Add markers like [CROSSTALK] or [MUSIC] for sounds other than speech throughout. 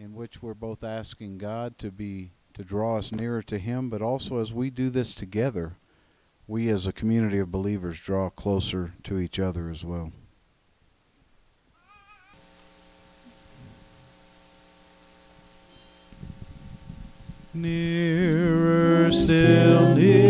in which we're both asking God to be to draw us nearer to him, but also as we do this together, we as a community of believers draw closer to each other as well. Nearer, still nearer,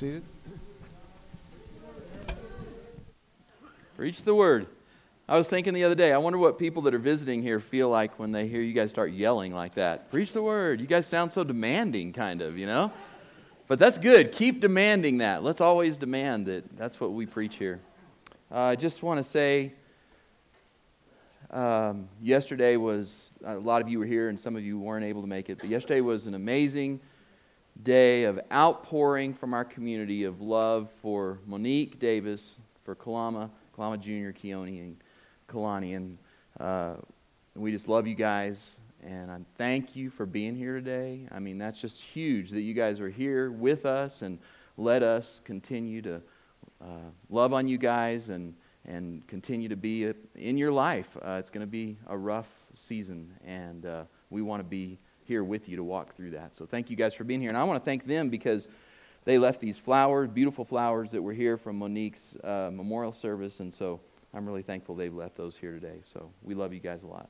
seated. Preach the word. I was thinking the other day, I wonder what people that are visiting here feel like when they hear you guys start yelling like that. Preach the word. You guys sound so demanding, kind of, you know? But that's good. Keep demanding that. Let's always demand that. That's what we preach here. Uh, I just want to say um, yesterday was, a lot of you were here and some of you weren't able to make it, but yesterday was an amazing day of outpouring from our community of love for Monique Davis, for Kalama, Kalama Jr., Keone, and Kalani. And uh, we just love you guys. And I thank you for being here today. I mean, that's just huge that you guys are here with us and let us continue to uh, love on you guys and, and continue to be in your life. Uh, it's going to be a rough season. And uh, we want to be here with you to walk through that. So thank you guys for being here. And I want to thank them because they left these flowers, beautiful flowers that were here from Monique's uh, memorial service. And so I'm really thankful they've left those here today. So we love you guys a lot.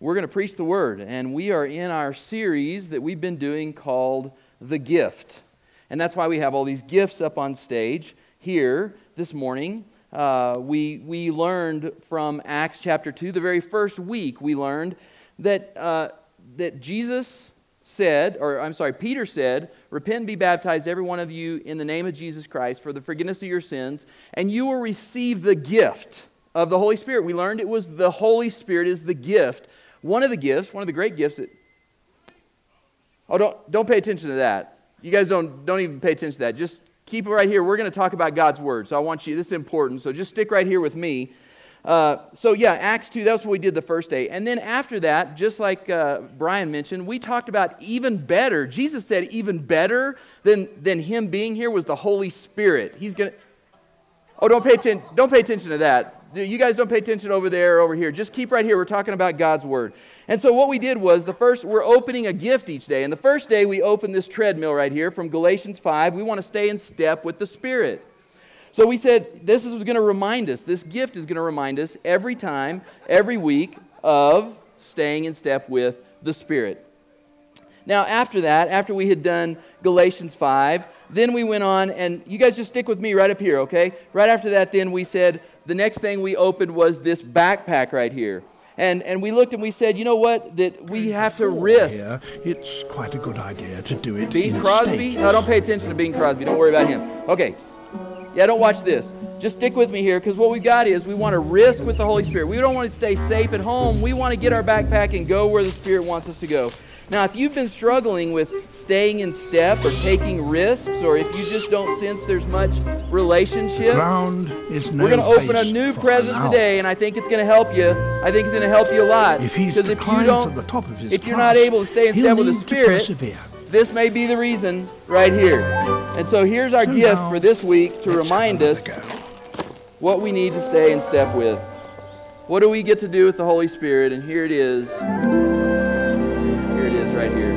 We're going to preach the word, and we are in our series that we've been doing called The Gift. And that's why we have all these gifts up on stage here this morning. Uh, we, we learned from Acts chapter 2, the very first week, we learned that, uh, that Jesus said, or I'm sorry, Peter said, Repent and be baptized, every one of you, in the name of Jesus Christ for the forgiveness of your sins, and you will receive the gift of the Holy Spirit. We learned it was the Holy Spirit is the gift. One of the gifts, one of the great gifts that. Oh, don't, don't pay attention to that. You guys don't, don't even pay attention to that. Just keep it right here. We're going to talk about God's Word. So I want you, this is important. So just stick right here with me. Uh, so yeah, Acts 2, that's what we did the first day. And then after that, just like uh, Brian mentioned, we talked about even better. Jesus said even better than, than him being here was the Holy Spirit. He's going to. Oh, don't pay, atten- don't pay attention to that. You guys don't pay attention over there over here. Just keep right here. We're talking about God's Word. And so what we did was the first, we're opening a gift each day. And the first day we opened this treadmill right here from Galatians 5. We want to stay in step with the Spirit. So we said this is going to remind us, this gift is going to remind us every time, every week of staying in step with the Spirit. Now, after that, after we had done Galatians 5, then we went on, and you guys just stick with me right up here, okay? Right after that, then we said the next thing we opened was this backpack right here. And, and we looked and we said, you know what? That we have to risk. Here, it's quite a good idea to do it Bing in Crosby? stages. No, don't pay attention to Bing Crosby. Don't worry about him. Okay. Yeah, don't watch this. Just stick with me here because what we've got is we want to risk with the Holy Spirit. We don't want to stay safe at home. We want to get our backpack and go where the Spirit wants us to go. Now, if you've been struggling with staying in step or taking risks, or if you just don't sense there's much relationship, Ground is no we're going to open a new present today, and I think it's going to help you. I think it's going to help you a lot. If he's if you don't, to the top of his if you're class, not able to stay in step with the Spirit, persevere. This may be the reason right here. And so here's our So gift for this week to remind us go. what we need to stay in step with. What do we get to do with the Holy Spirit? And here it is. Here it is right here.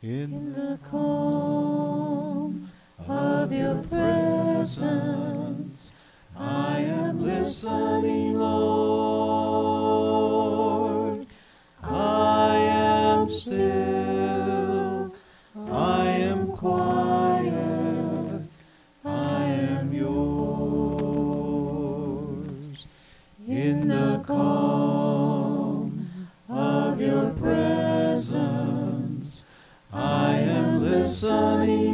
In the calm am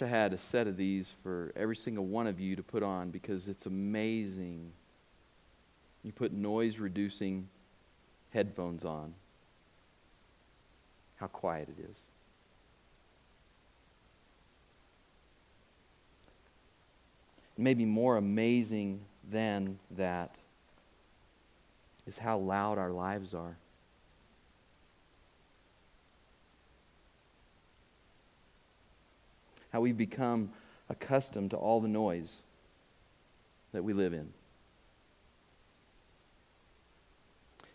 wish I had a set of these for every single one of you to put on because it's amazing. You put noise reducing headphones on, how quiet it is. Maybe more amazing than that is how loud our lives are. How we've become accustomed to all the noise that we live in.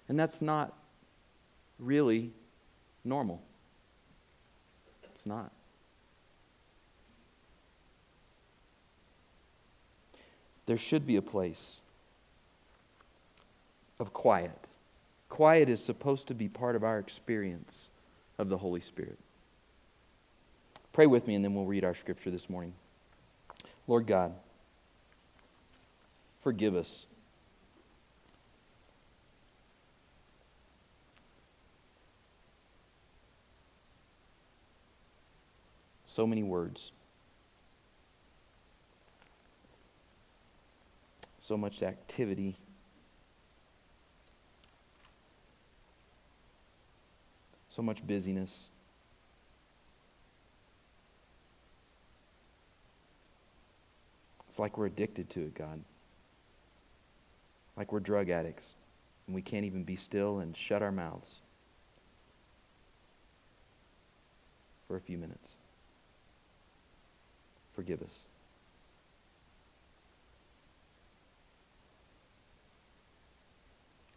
And that's not really normal. It's not. There should be a place of quiet. Quiet is supposed to be part of our experience of the Holy Spirit. Pray with me, and then we'll read our scripture this morning. Lord God, forgive us. So many words. So much activity. So much busyness. It's like we're addicted to it, God. Like we're drug addicts and we can't even be still and shut our mouths for a few minutes. Forgive us.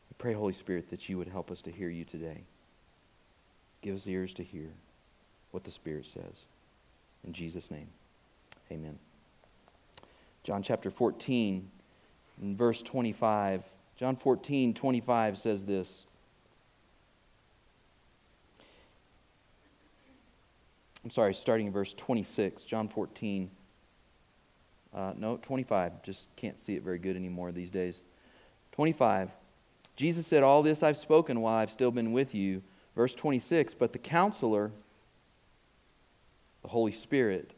We pray, Holy Spirit, that you would help us to hear you today. Give us ears to hear what the Spirit says. In Jesus' name, amen. John chapter 14, and verse 25. John 14, 25 says this. I'm sorry, starting in verse 26, John 14. Uh, no, 25. Just can't see it very good anymore these days. 25. Jesus said, All this I've spoken while I've still been with you. Verse 26. But the counselor, the Holy Spirit,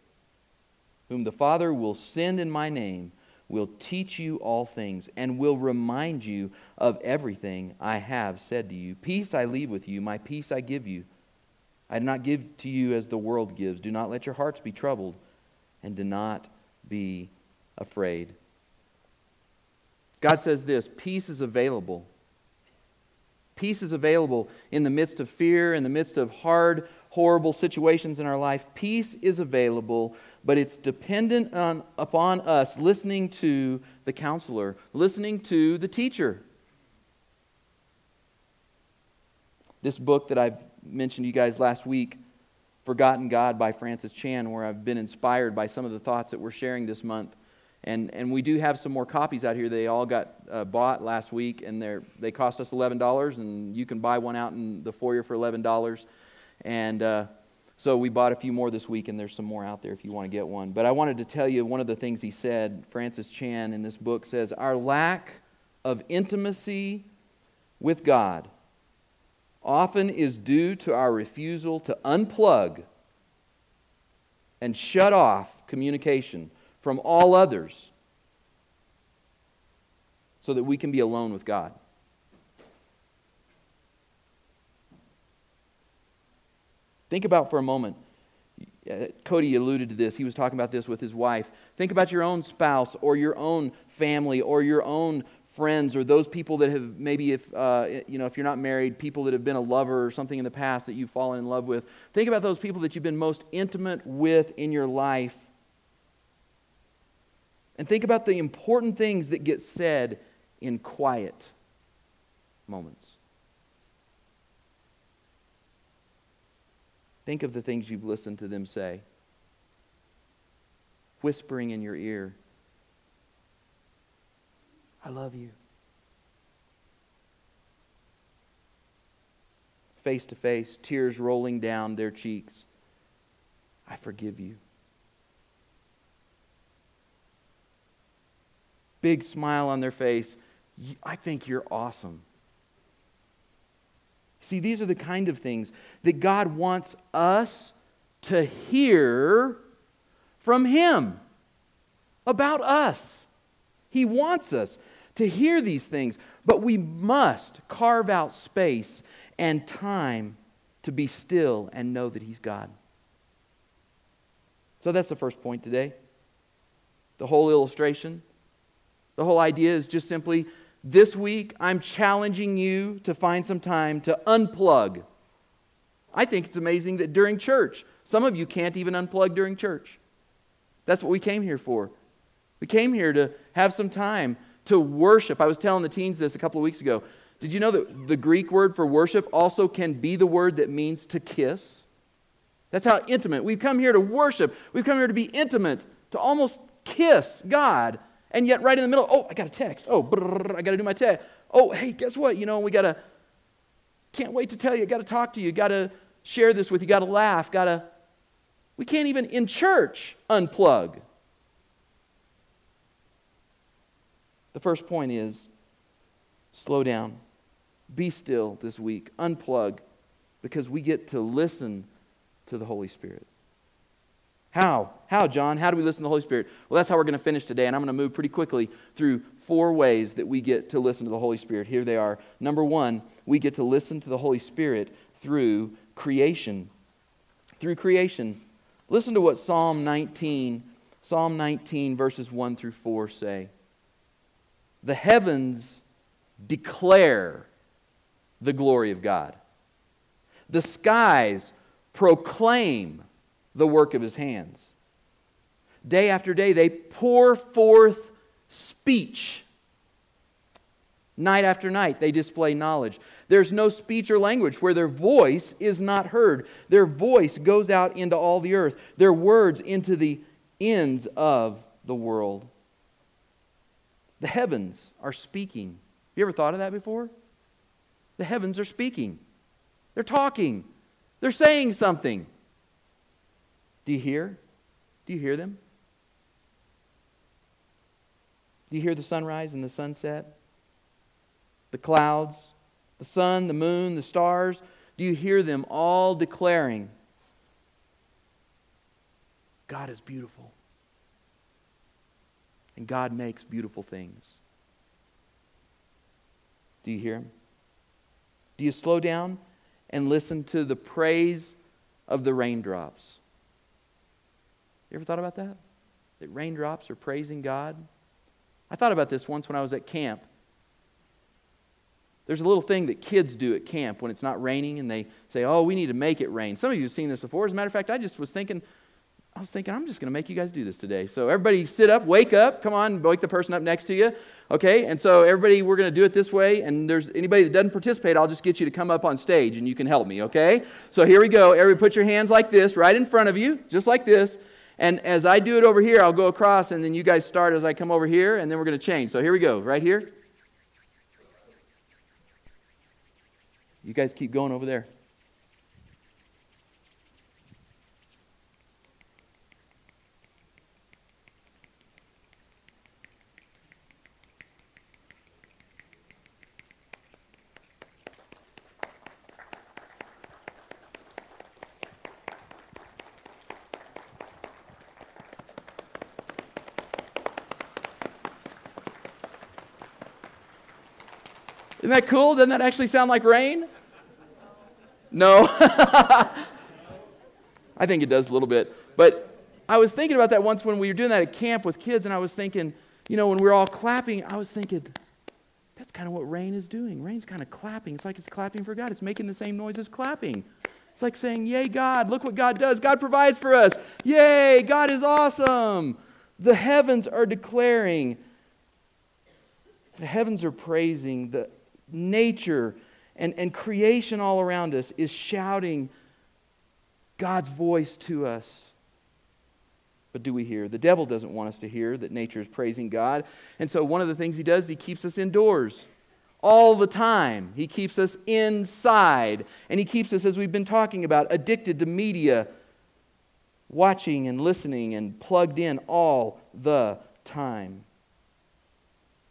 whom the Father will send in my name, will teach you all things and will remind you of everything I have said to you. Peace I leave with you, my peace I give you. I do not give to you as the world gives. Do not let your hearts be troubled, and do not be afraid. God says this peace is available. Peace is available in the midst of fear, in the midst of hard, horrible situations in our life. Peace is available, but it's dependent on, upon us listening to the counselor, listening to the teacher. This book that I've mentioned to you guys last week, Forgotten God by Francis Chan, where I've been inspired by some of the thoughts that we're sharing this month. And, and we do have some more copies out here. They all got uh, bought last week, and they they cost us $11, and you can buy one out in the foyer for $11. And uh, so we bought a few more this week, and there's some more out there if you want to get one. But I wanted to tell you one of the things he said. Francis Chan in this book says, Our lack of intimacy with God often is due to our refusal to unplug and shut off communication from all others so that we can be alone with God. Think about for a moment. Uh, Cody alluded to this. He was talking about this with his wife. Think about your own spouse or your own family or your own friends or those people that have maybe if uh, you know if you're not married people that have been a lover or something in the past that you've fallen in love with think about those people that you've been most intimate with in your life and think about the important things that get said in quiet moments think of the things you've listened to them say whispering in your ear I love you. Face to face, tears rolling down their cheeks. I forgive you. Big smile on their face. I think you're awesome. See, these are the kind of things that God wants us to hear from Him about us. He wants us to hear these things, but we must carve out space and time to be still and know that He's God. So that's the first point today. The whole illustration. The whole idea is just simply this week, I'm challenging you to find some time to unplug. I think it's amazing that during church, some of you can't even unplug during church. That's what we came here for. We came here to have some time to worship. I was telling the teens this a couple of weeks ago. Did you know that the Greek word for worship also can be the word that means to kiss? That's how intimate. We've come here to worship. We've come here to be intimate, to almost kiss God. And yet, right in the middle, oh, I got a text. Oh, brrr, I got to do my text. Oh, hey, guess what? You know, we got to, can't wait to tell you, got to talk to you, got to share this with you, got to laugh, got to, we can't even in church unplug. The first point is slow down, be still this week, unplug, because we get to listen to the Holy Spirit. How? How, John? How do we listen to the Holy Spirit? Well, that's how we're going to finish today, and I'm going to move pretty quickly through four ways that we get to listen to the Holy Spirit. Here they are. Number one, we get to listen to the Holy Spirit through creation. Through creation. Listen to what Psalm 19, Psalm 19, verses 1 through 4 say. The heavens declare the glory of God. The skies proclaim the work of his hands. Day after day, they pour forth speech. Night after night, they display knowledge. There's no speech or language where their voice is not heard. Their voice goes out into all the earth, their words into the ends of the world. The heavens are speaking. Have you ever thought of that before? The heavens are speaking. They're talking. They're saying something. Do you hear? Do you hear them? Do you hear the sunrise and the sunset? The clouds, the sun, the moon, the stars? Do you hear them all declaring, God is beautiful? And God makes beautiful things. Do you hear him? Do you slow down and listen to the praise of the raindrops? You ever thought about that? That raindrops are praising God? I thought about this once when I was at camp. There's a little thing that kids do at camp when it's not raining and they say, Oh, we need to make it rain. Some of you have seen this before. As a matter of fact, I just was thinking, I was thinking, I'm just going to make you guys do this today. So, everybody sit up, wake up. Come on, wake the person up next to you. Okay? And so, everybody, we're going to do it this way. And there's anybody that doesn't participate, I'll just get you to come up on stage and you can help me. Okay? So, here we go. Everybody, put your hands like this, right in front of you, just like this. And as I do it over here, I'll go across, and then you guys start as I come over here, and then we're going to change. So here we go, right here. You guys keep going over there. Isn't that cool? Doesn't that actually sound like rain? No. [LAUGHS] I think it does a little bit. But I was thinking about that once when we were doing that at camp with kids, and I was thinking, you know, when we were all clapping, I was thinking, that's kind of what rain is doing. Rain's kind of clapping. It's like it's clapping for God. It's making the same noise as clapping. It's like saying, Yay, God, look what God does. God provides for us. Yay, God is awesome. The heavens are declaring, the heavens are praising, the nature and, and creation all around us is shouting God's voice to us. But do we hear? The devil doesn't want us to hear that nature is praising God. And so one of the things he does, he keeps us indoors all the time. He keeps us inside. And he keeps us, as we've been talking about, addicted to media, watching and listening and plugged in all the time.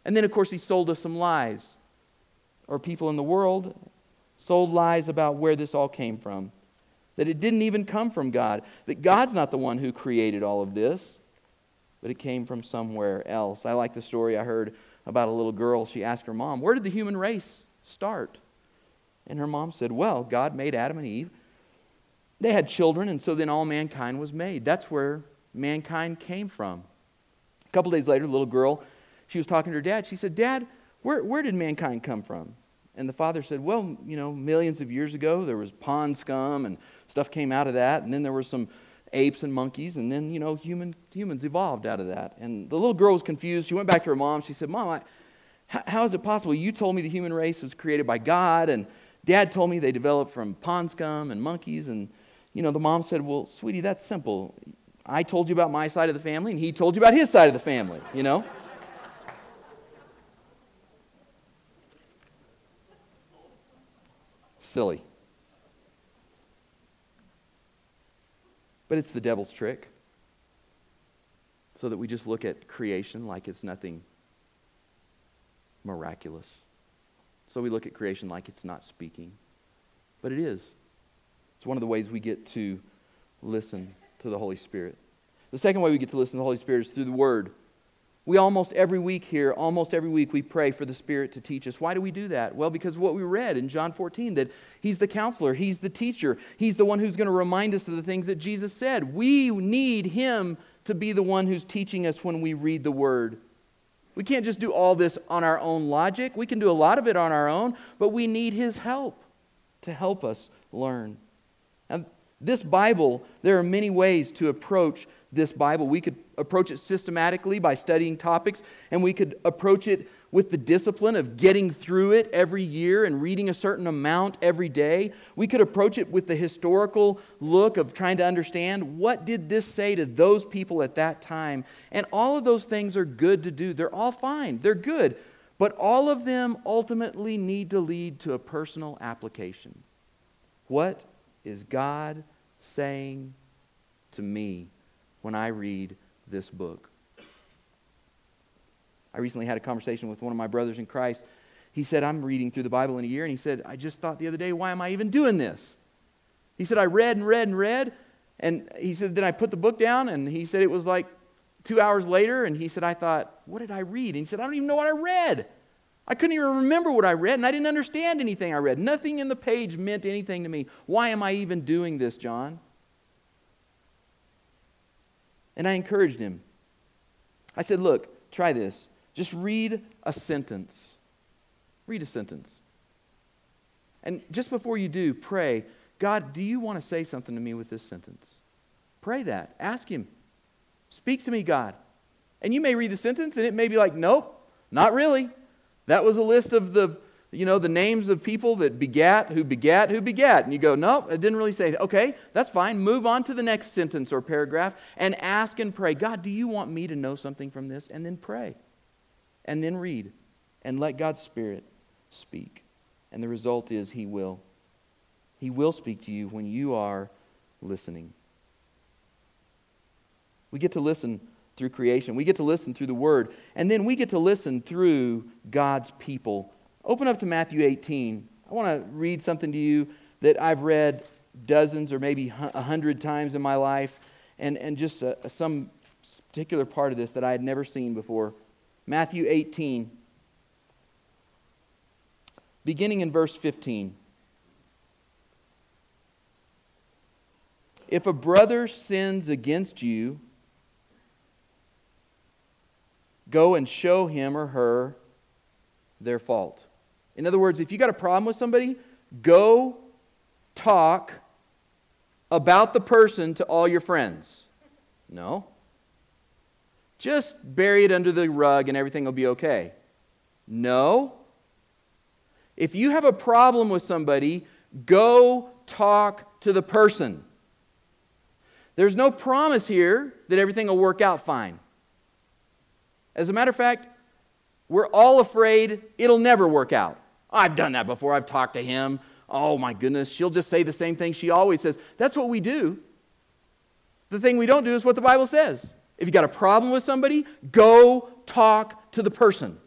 And then, of course, he sold us some lies or people in the world sold lies about where this all came from. that it didn't even come from God, that God's not the one who created all of this, but it came from somewhere else. I like the story I heard about a little girl. She asked her mom, Where did the human race start? And her mom said, Well, God made Adam and Eve. They had children, and so then all mankind was made. That's where mankind came from. A couple days later, the little girl, she was talking to her dad. She said, Dad, where, where did mankind come from? And the father said, Well, you know, millions of years ago, there was pond scum and stuff came out of that. And then there were some apes and monkeys. And then, you know, human, humans evolved out of that. And the little girl was confused. She went back to her mom. She said, Mom, I, how, how is it possible? You told me the human race was created by God. And dad told me they developed from pond scum and monkeys. And, you know, the mom said, Well, sweetie, that's simple. I told you about my side of the family, and he told you about his side of the family, you know? Silly. But it's the devil's trick. So that we just look at creation like it's nothing miraculous. So we look at creation like it's not speaking. But it is. It's one of the ways we get to listen to the Holy Spirit. The second way we get to listen to the Holy Spirit is through the Word. We almost every week here, almost every week, we pray for the Spirit to teach us. Why do we do that? Well, because what we read in John 14 that He's the counselor, He's the teacher, He's the one who's going to remind us of the things that Jesus said. We need Him to be the one who's teaching us when we read the Word. We can't just do all this on our own logic. We can do a lot of it on our own, but we need His help to help us learn. And this Bible, there are many ways to approach this Bible. We could approach it systematically by studying topics, and we could approach it with the discipline of getting through it every year and reading a certain amount every day. We could approach it with the historical look of trying to understand what did this say to those people at that time. And all of those things are good to do. They're all fine. They're good. But all of them ultimately need to lead to a personal application. What is God saying to me when I read this book? I recently had a conversation with one of my brothers in Christ. He said, I'm reading through the Bible in a year, and he said, I just thought the other day, why am I even doing this? He said, I read and read and read, and he said, then I put the book down, and he said it was like two hours later, and he said, I thought, what did I read? And he said, I don't even know what I read. I couldn't even remember what I read, and I didn't understand anything I read. Nothing in the page meant anything to me. Why am I even doing this, John? And I encouraged him. I said, Look, try this. Just read a sentence. Read a sentence. And just before you do, pray, God, do you want to say something to me with this sentence? Pray that. Ask Him. Speak to me, God. And you may read the sentence and it may be like, nope, not really. That was a list of the, you know, the names of people that begat, who begat, who begat. And you go, no, it didn't really say, okay, that's fine. Move on to the next sentence or paragraph and ask and pray, God, do you want me to know something from this? And then pray. And then read. And let God's Spirit speak. And the result is He will. He will speak to you when you are listening. We get to listen through creation. We get to listen through the Word. And then we get to listen through God's people. Open up to Matthew 18. I want to read something to you that I've read dozens or maybe a hundred times in my life, and, and just a, a, some particular part of this that I had never seen before. Matthew 18, beginning in verse 15. If a brother sins against you, go and show him or her their fault. In other words, if you got a problem with somebody, go talk about the person to all your friends. No. Just bury it under the rug and everything will be okay. No. If you have a problem with somebody, go talk to the person. There's no promise here that everything will work out fine. As a matter of fact, we're all afraid it'll never work out. I've done that before. I've talked to him. Oh my goodness, she'll just say the same thing she always says. That's what we do. The thing we don't do is what the Bible says. If you got a problem with somebody, go talk to the person.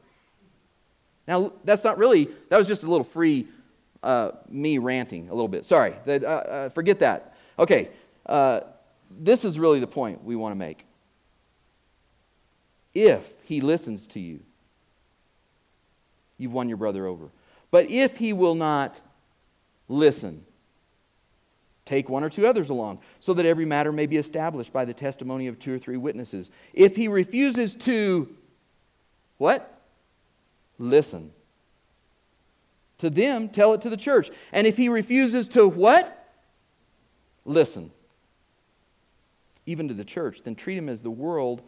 Now, that's not really, that was just a little free uh, me ranting a little bit. Sorry, that, uh, uh, forget that. Okay, uh, this is really the point we want to make. If he listens to you, you've won your brother over. But if he will not listen, take one or two others along, so that every matter may be established by the testimony of two or three witnesses. If he refuses to, what? Listen. To them, tell it to the church. And if he refuses to what? Listen. Even to the church, then treat him as the world,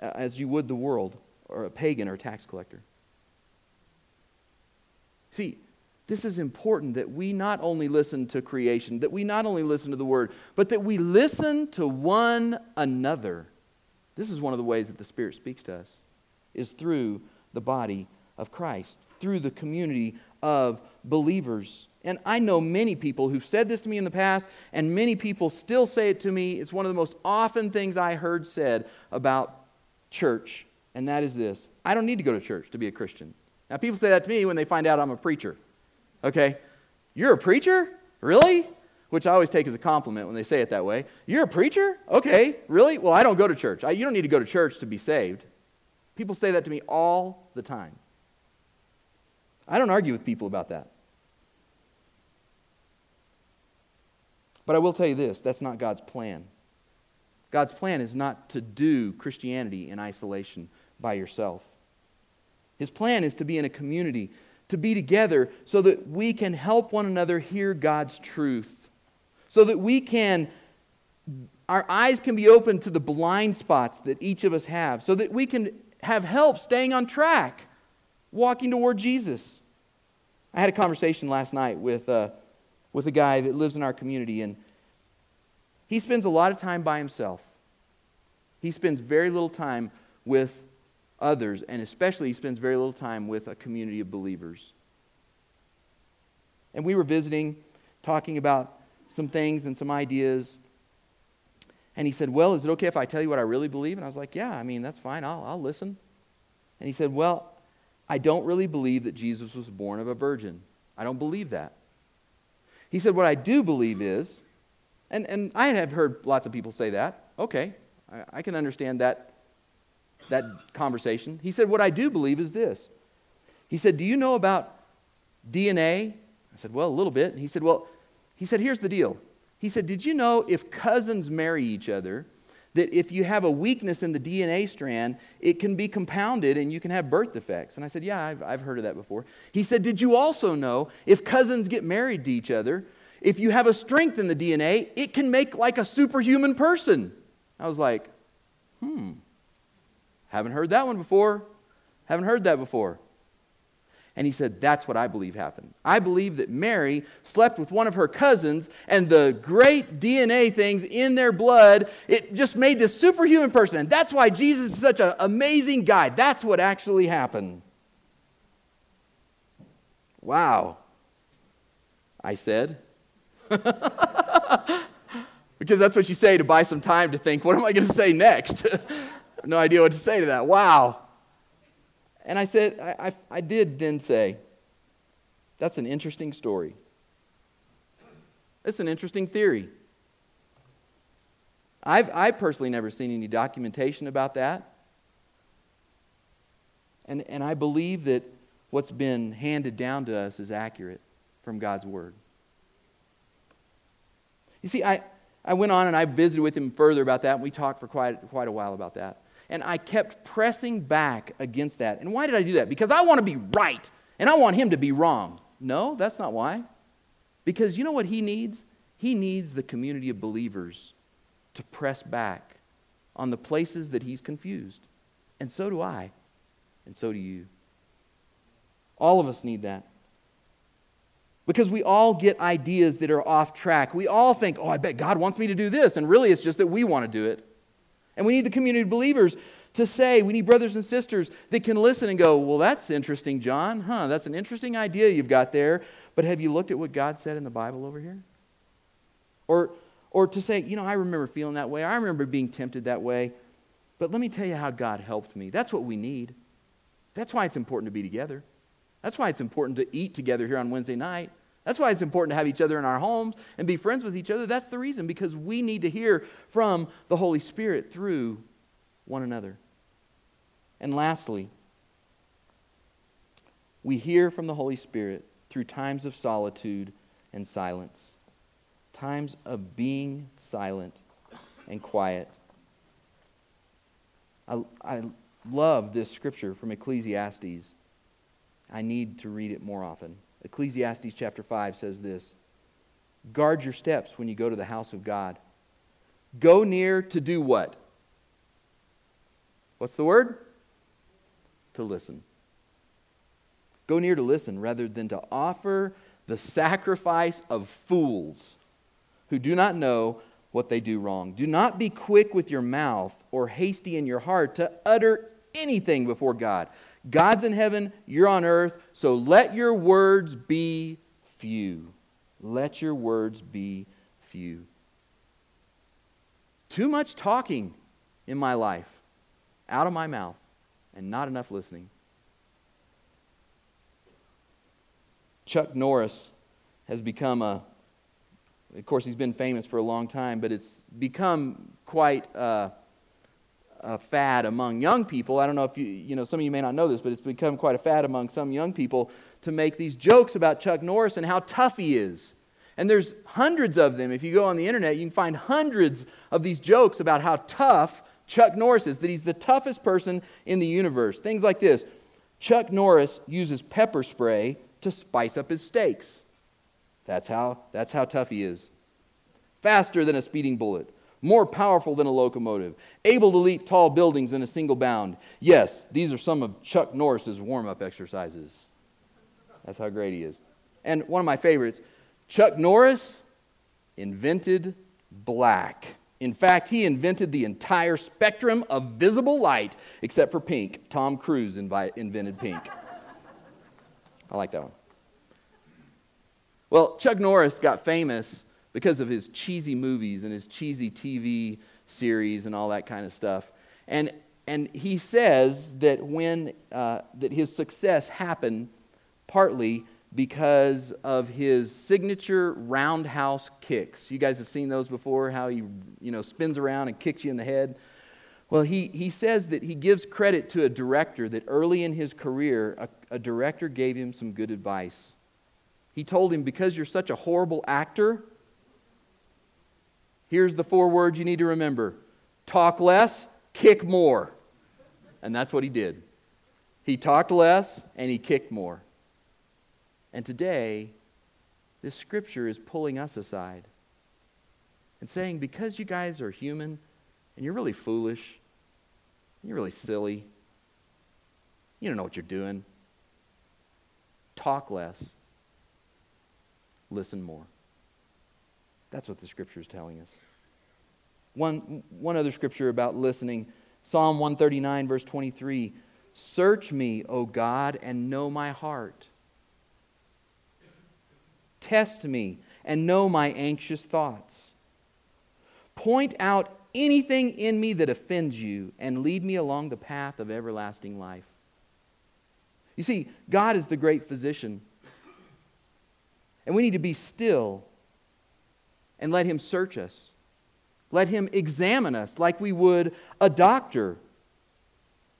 Uh, as you would the world, or a pagan or a tax collector. See, this is important that we not only listen to creation, that we not only listen to the word, but that we listen to one another. This is one of the ways that the Spirit speaks to us, is through the body of Christ, through the community of believers. And I know many people who've said this to me in the past, and many people still say it to me. It's one of the most often things I heard said about church, and that is this I don't need to go to church to be a Christian. Now, people say that to me when they find out I'm a preacher. Okay? You're a preacher? Really? Which I always take as a compliment when they say it that way. You're a preacher? Okay, really? Well, I don't go to church. I, you don't need to go to church to be saved. People say that to me all the time. I don't argue with people about that. But I will tell you this that's not God's plan. God's plan is not to do Christianity in isolation by yourself. His plan is to be in a community to be together so that we can help one another hear God's truth, so that we can, our eyes can be open to the blind spots that each of us have, so that we can have help staying on track, walking toward Jesus. I had a conversation last night with, uh, with a guy that lives in our community, and he spends a lot of time by himself. He spends very little time with others, and especially he spends very little time with a community of believers. And we were visiting, talking about some things and some ideas. And he said, Well, is it okay if I tell you what I really believe? And I was like, Yeah, I mean, that's fine. I'll, I'll listen. And he said, Well, I don't really believe that Jesus was born of a virgin. I don't believe that. He said, What I do believe is, and, and I have heard lots of people say that. Okay, I, I can understand that that conversation. He said, What I do believe is this. He said, Do you know about DNA? I said, Well, a little bit. And he said, Well, he said, Here's the deal. He said, Did you know if cousins marry each other, that if you have a weakness in the DNA strand, it can be compounded and you can have birth defects? And I said, Yeah, I've, I've heard of that before. He said, Did you also know if cousins get married to each other, if you have a strength in the DNA, it can make like a superhuman person? I was like, Hmm. Haven't heard that one before. Haven't heard that before. And he said, That's what I believe happened. I believe that Mary slept with one of her cousins, and the great DNA things in their blood, it just made this superhuman person. And that's why Jesus is such an amazing guy. That's what actually happened. Wow. I said. [LAUGHS] because that's what you say to buy some time to think, what am I going to say next? [LAUGHS] no idea what to say to that. Wow. And I said, I, I, I did then say, that's an interesting story. It's an interesting theory. I've, I've personally never seen any documentation about that. And, and I believe that what's been handed down to us is accurate from God's Word. You see, I, I went on and I visited with him further about that, and we talked for quite, quite a while about that. And I kept pressing back against that. And why did I do that? Because I want to be right and I want him to be wrong. No, that's not why. Because you know what he needs? He needs the community of believers to press back on the places that he's confused. And so do I. And so do you. All of us need that. Because we all get ideas that are off track. We all think, oh, I bet God wants me to do this. And really, it's just that we want to do it. And we need the community of believers to say, we need brothers and sisters that can listen and go, well, that's interesting, John. Huh, that's an interesting idea you've got there. But have you looked at what God said in the Bible over here? Or, or to say, you know, I remember feeling that way. I remember being tempted that way. But let me tell you how God helped me. That's what we need. That's why it's important to be together. That's why it's important to eat together here on Wednesday night. That's why it's important to have each other in our homes and be friends with each other. That's the reason, because we need to hear from the Holy Spirit through one another. And lastly, we hear from the Holy Spirit through times of solitude and silence, times of being silent and quiet. I, I love this scripture from Ecclesiastes. I need to read it more often. Ecclesiastes chapter 5 says this Guard your steps when you go to the house of God. Go near to do what? What's the word? To listen. Go near to listen rather than to offer the sacrifice of fools who do not know what they do wrong. Do not be quick with your mouth or hasty in your heart to utter anything before God. God's in heaven, you're on earth, so let your words be few. Let your words be few. Too much talking in my life, out of my mouth, and not enough listening. Chuck Norris has become a, of course, he's been famous for a long time, but it's become quite uh, a fad among young people. I don't know if you, you know, some of you may not know this, but it's become quite a fad among some young people to make these jokes about Chuck Norris and how tough he is. And there's hundreds of them. If you go on the internet, you can find hundreds of these jokes about how tough Chuck Norris is, that he's the toughest person in the universe. Things like this Chuck Norris uses pepper spray to spice up his steaks. That's how, that's how tough he is. Faster than a speeding bullet more powerful than a locomotive, able to leap tall buildings in a single bound. Yes, these are some of Chuck Norris's warm up exercises. That's how great he is. And one of my favorites Chuck Norris invented black. In fact, he invented the entire spectrum of visible light except for pink. Tom Cruise invented pink. I like that one. Well, Chuck Norris got famous because of his cheesy movies and his cheesy TV series and all that kind of stuff. And, and he says that when uh, that his success happened partly because of his signature roundhouse kicks. You guys have seen those before, how he you know, spins around and kicks you in the head. Well, he, he says that he gives credit to a director that early in his career, a, a director gave him some good advice. He told him, Because you're such a horrible actor, Here's the four words you need to remember talk less, kick more. And that's what he did. He talked less and he kicked more. And today, this scripture is pulling us aside and saying, because you guys are human and you're really foolish, you're really silly, you don't know what you're doing, talk less, listen more. That's what the scripture is telling us. One, one other scripture about listening Psalm 139, verse 23 Search me, O God, and know my heart. Test me and know my anxious thoughts. Point out anything in me that offends you and lead me along the path of everlasting life. You see, God is the great physician. And we need to be still and let Him search us. Let Him examine us like we would a doctor.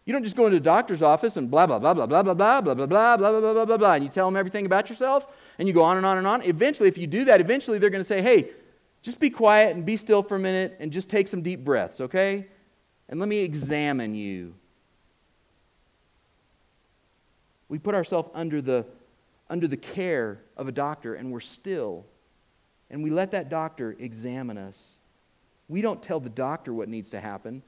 You don't just go into a doctor's office and blah, blah, blah, blah, blah, blah, blah, blah, blah, blah, blah, blah, blah, blah, blah, and you tell them everything about yourself, and you go on and on and on. Eventually, if you do that, eventually they're going to say, hey, just be quiet and be still for a minute and just take some deep breaths, okay? And let me examine you. We put ourselves under the, under the care of a doctor, and we're still and we let that doctor examine us. We don't tell the doctor what needs to happen.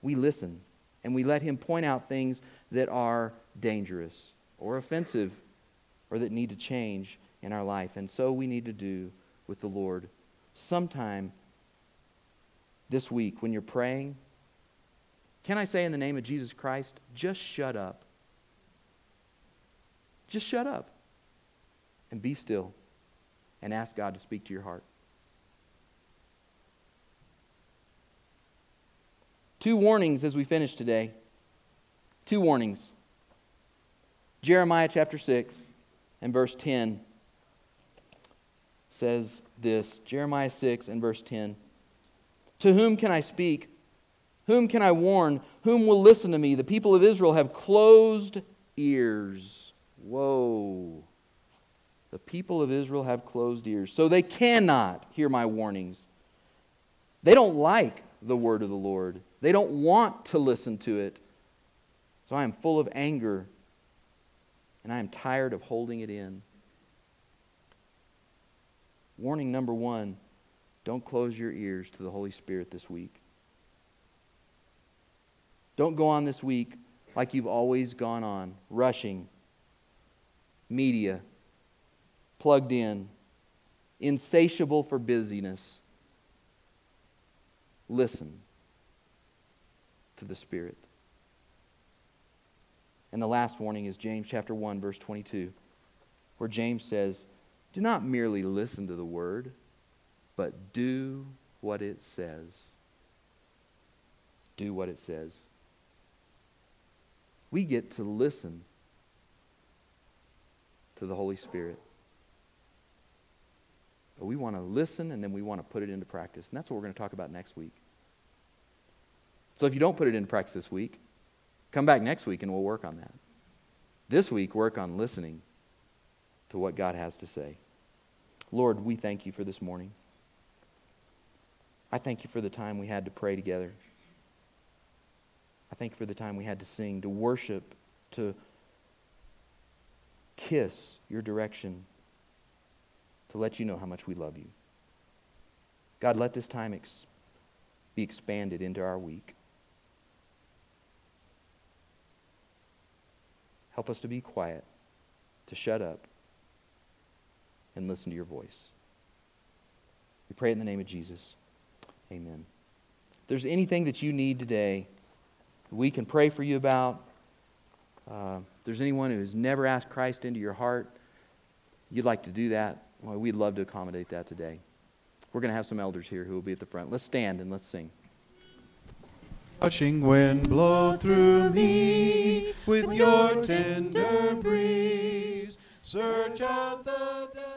We listen and we let him point out things that are dangerous or offensive or that need to change in our life. And so we need to do with the Lord. Sometime this week, when you're praying, can I say in the name of Jesus Christ, just shut up? Just shut up and be still and ask God to speak to your heart. Two warnings as we finish today. Two warnings. Jeremiah chapter 6 and verse 10. says this Jeremiah 6 and verse 10. To whom can I speak? Whom can I warn? Whom will listen to me? The people of Israel have closed ears. Whoa. The people of Israel have closed ears, so they cannot hear my warnings. They don't like the word of the Lord, they don't want to listen to it. So I am full of anger, and I am tired of holding it in. Warning number one don't close your ears to the Holy Spirit this week. Don't go on this week like you've always gone on, rushing, media, plugged in, insatiable for busyness. Listen to the Spirit. And the last warning is James chapter 1 verse 22, where James says, "Do not merely listen to the word, but do what it says." Do what it says. We get to listen to the Holy Spirit. But we want to listen and then we want to put it into practice. And that's what we're going to talk about next week. So if you don't put it into practice this week, come back next week and we'll work on that. This week, work on listening to what God has to say. Lord, we thank you for this morning. I thank you for the time we had to pray together. I thank you for the time we had to sing, to worship, to kiss your direction, to let you know how much we love you. God, let this time ex- be expanded into our week. Help us to be quiet, to shut up, and listen to your voice. We pray in the name of Jesus. Amen. If there's anything that you need today, we can pray for you about. Uh, if there's anyone who has never asked Christ into your heart, you'd like to do that, we'd love to accommodate that today. We're going to have some elders here who will be at the front. Let's stand and let's sing. Rushing wind, blow through me with your tender breeze. Search out the.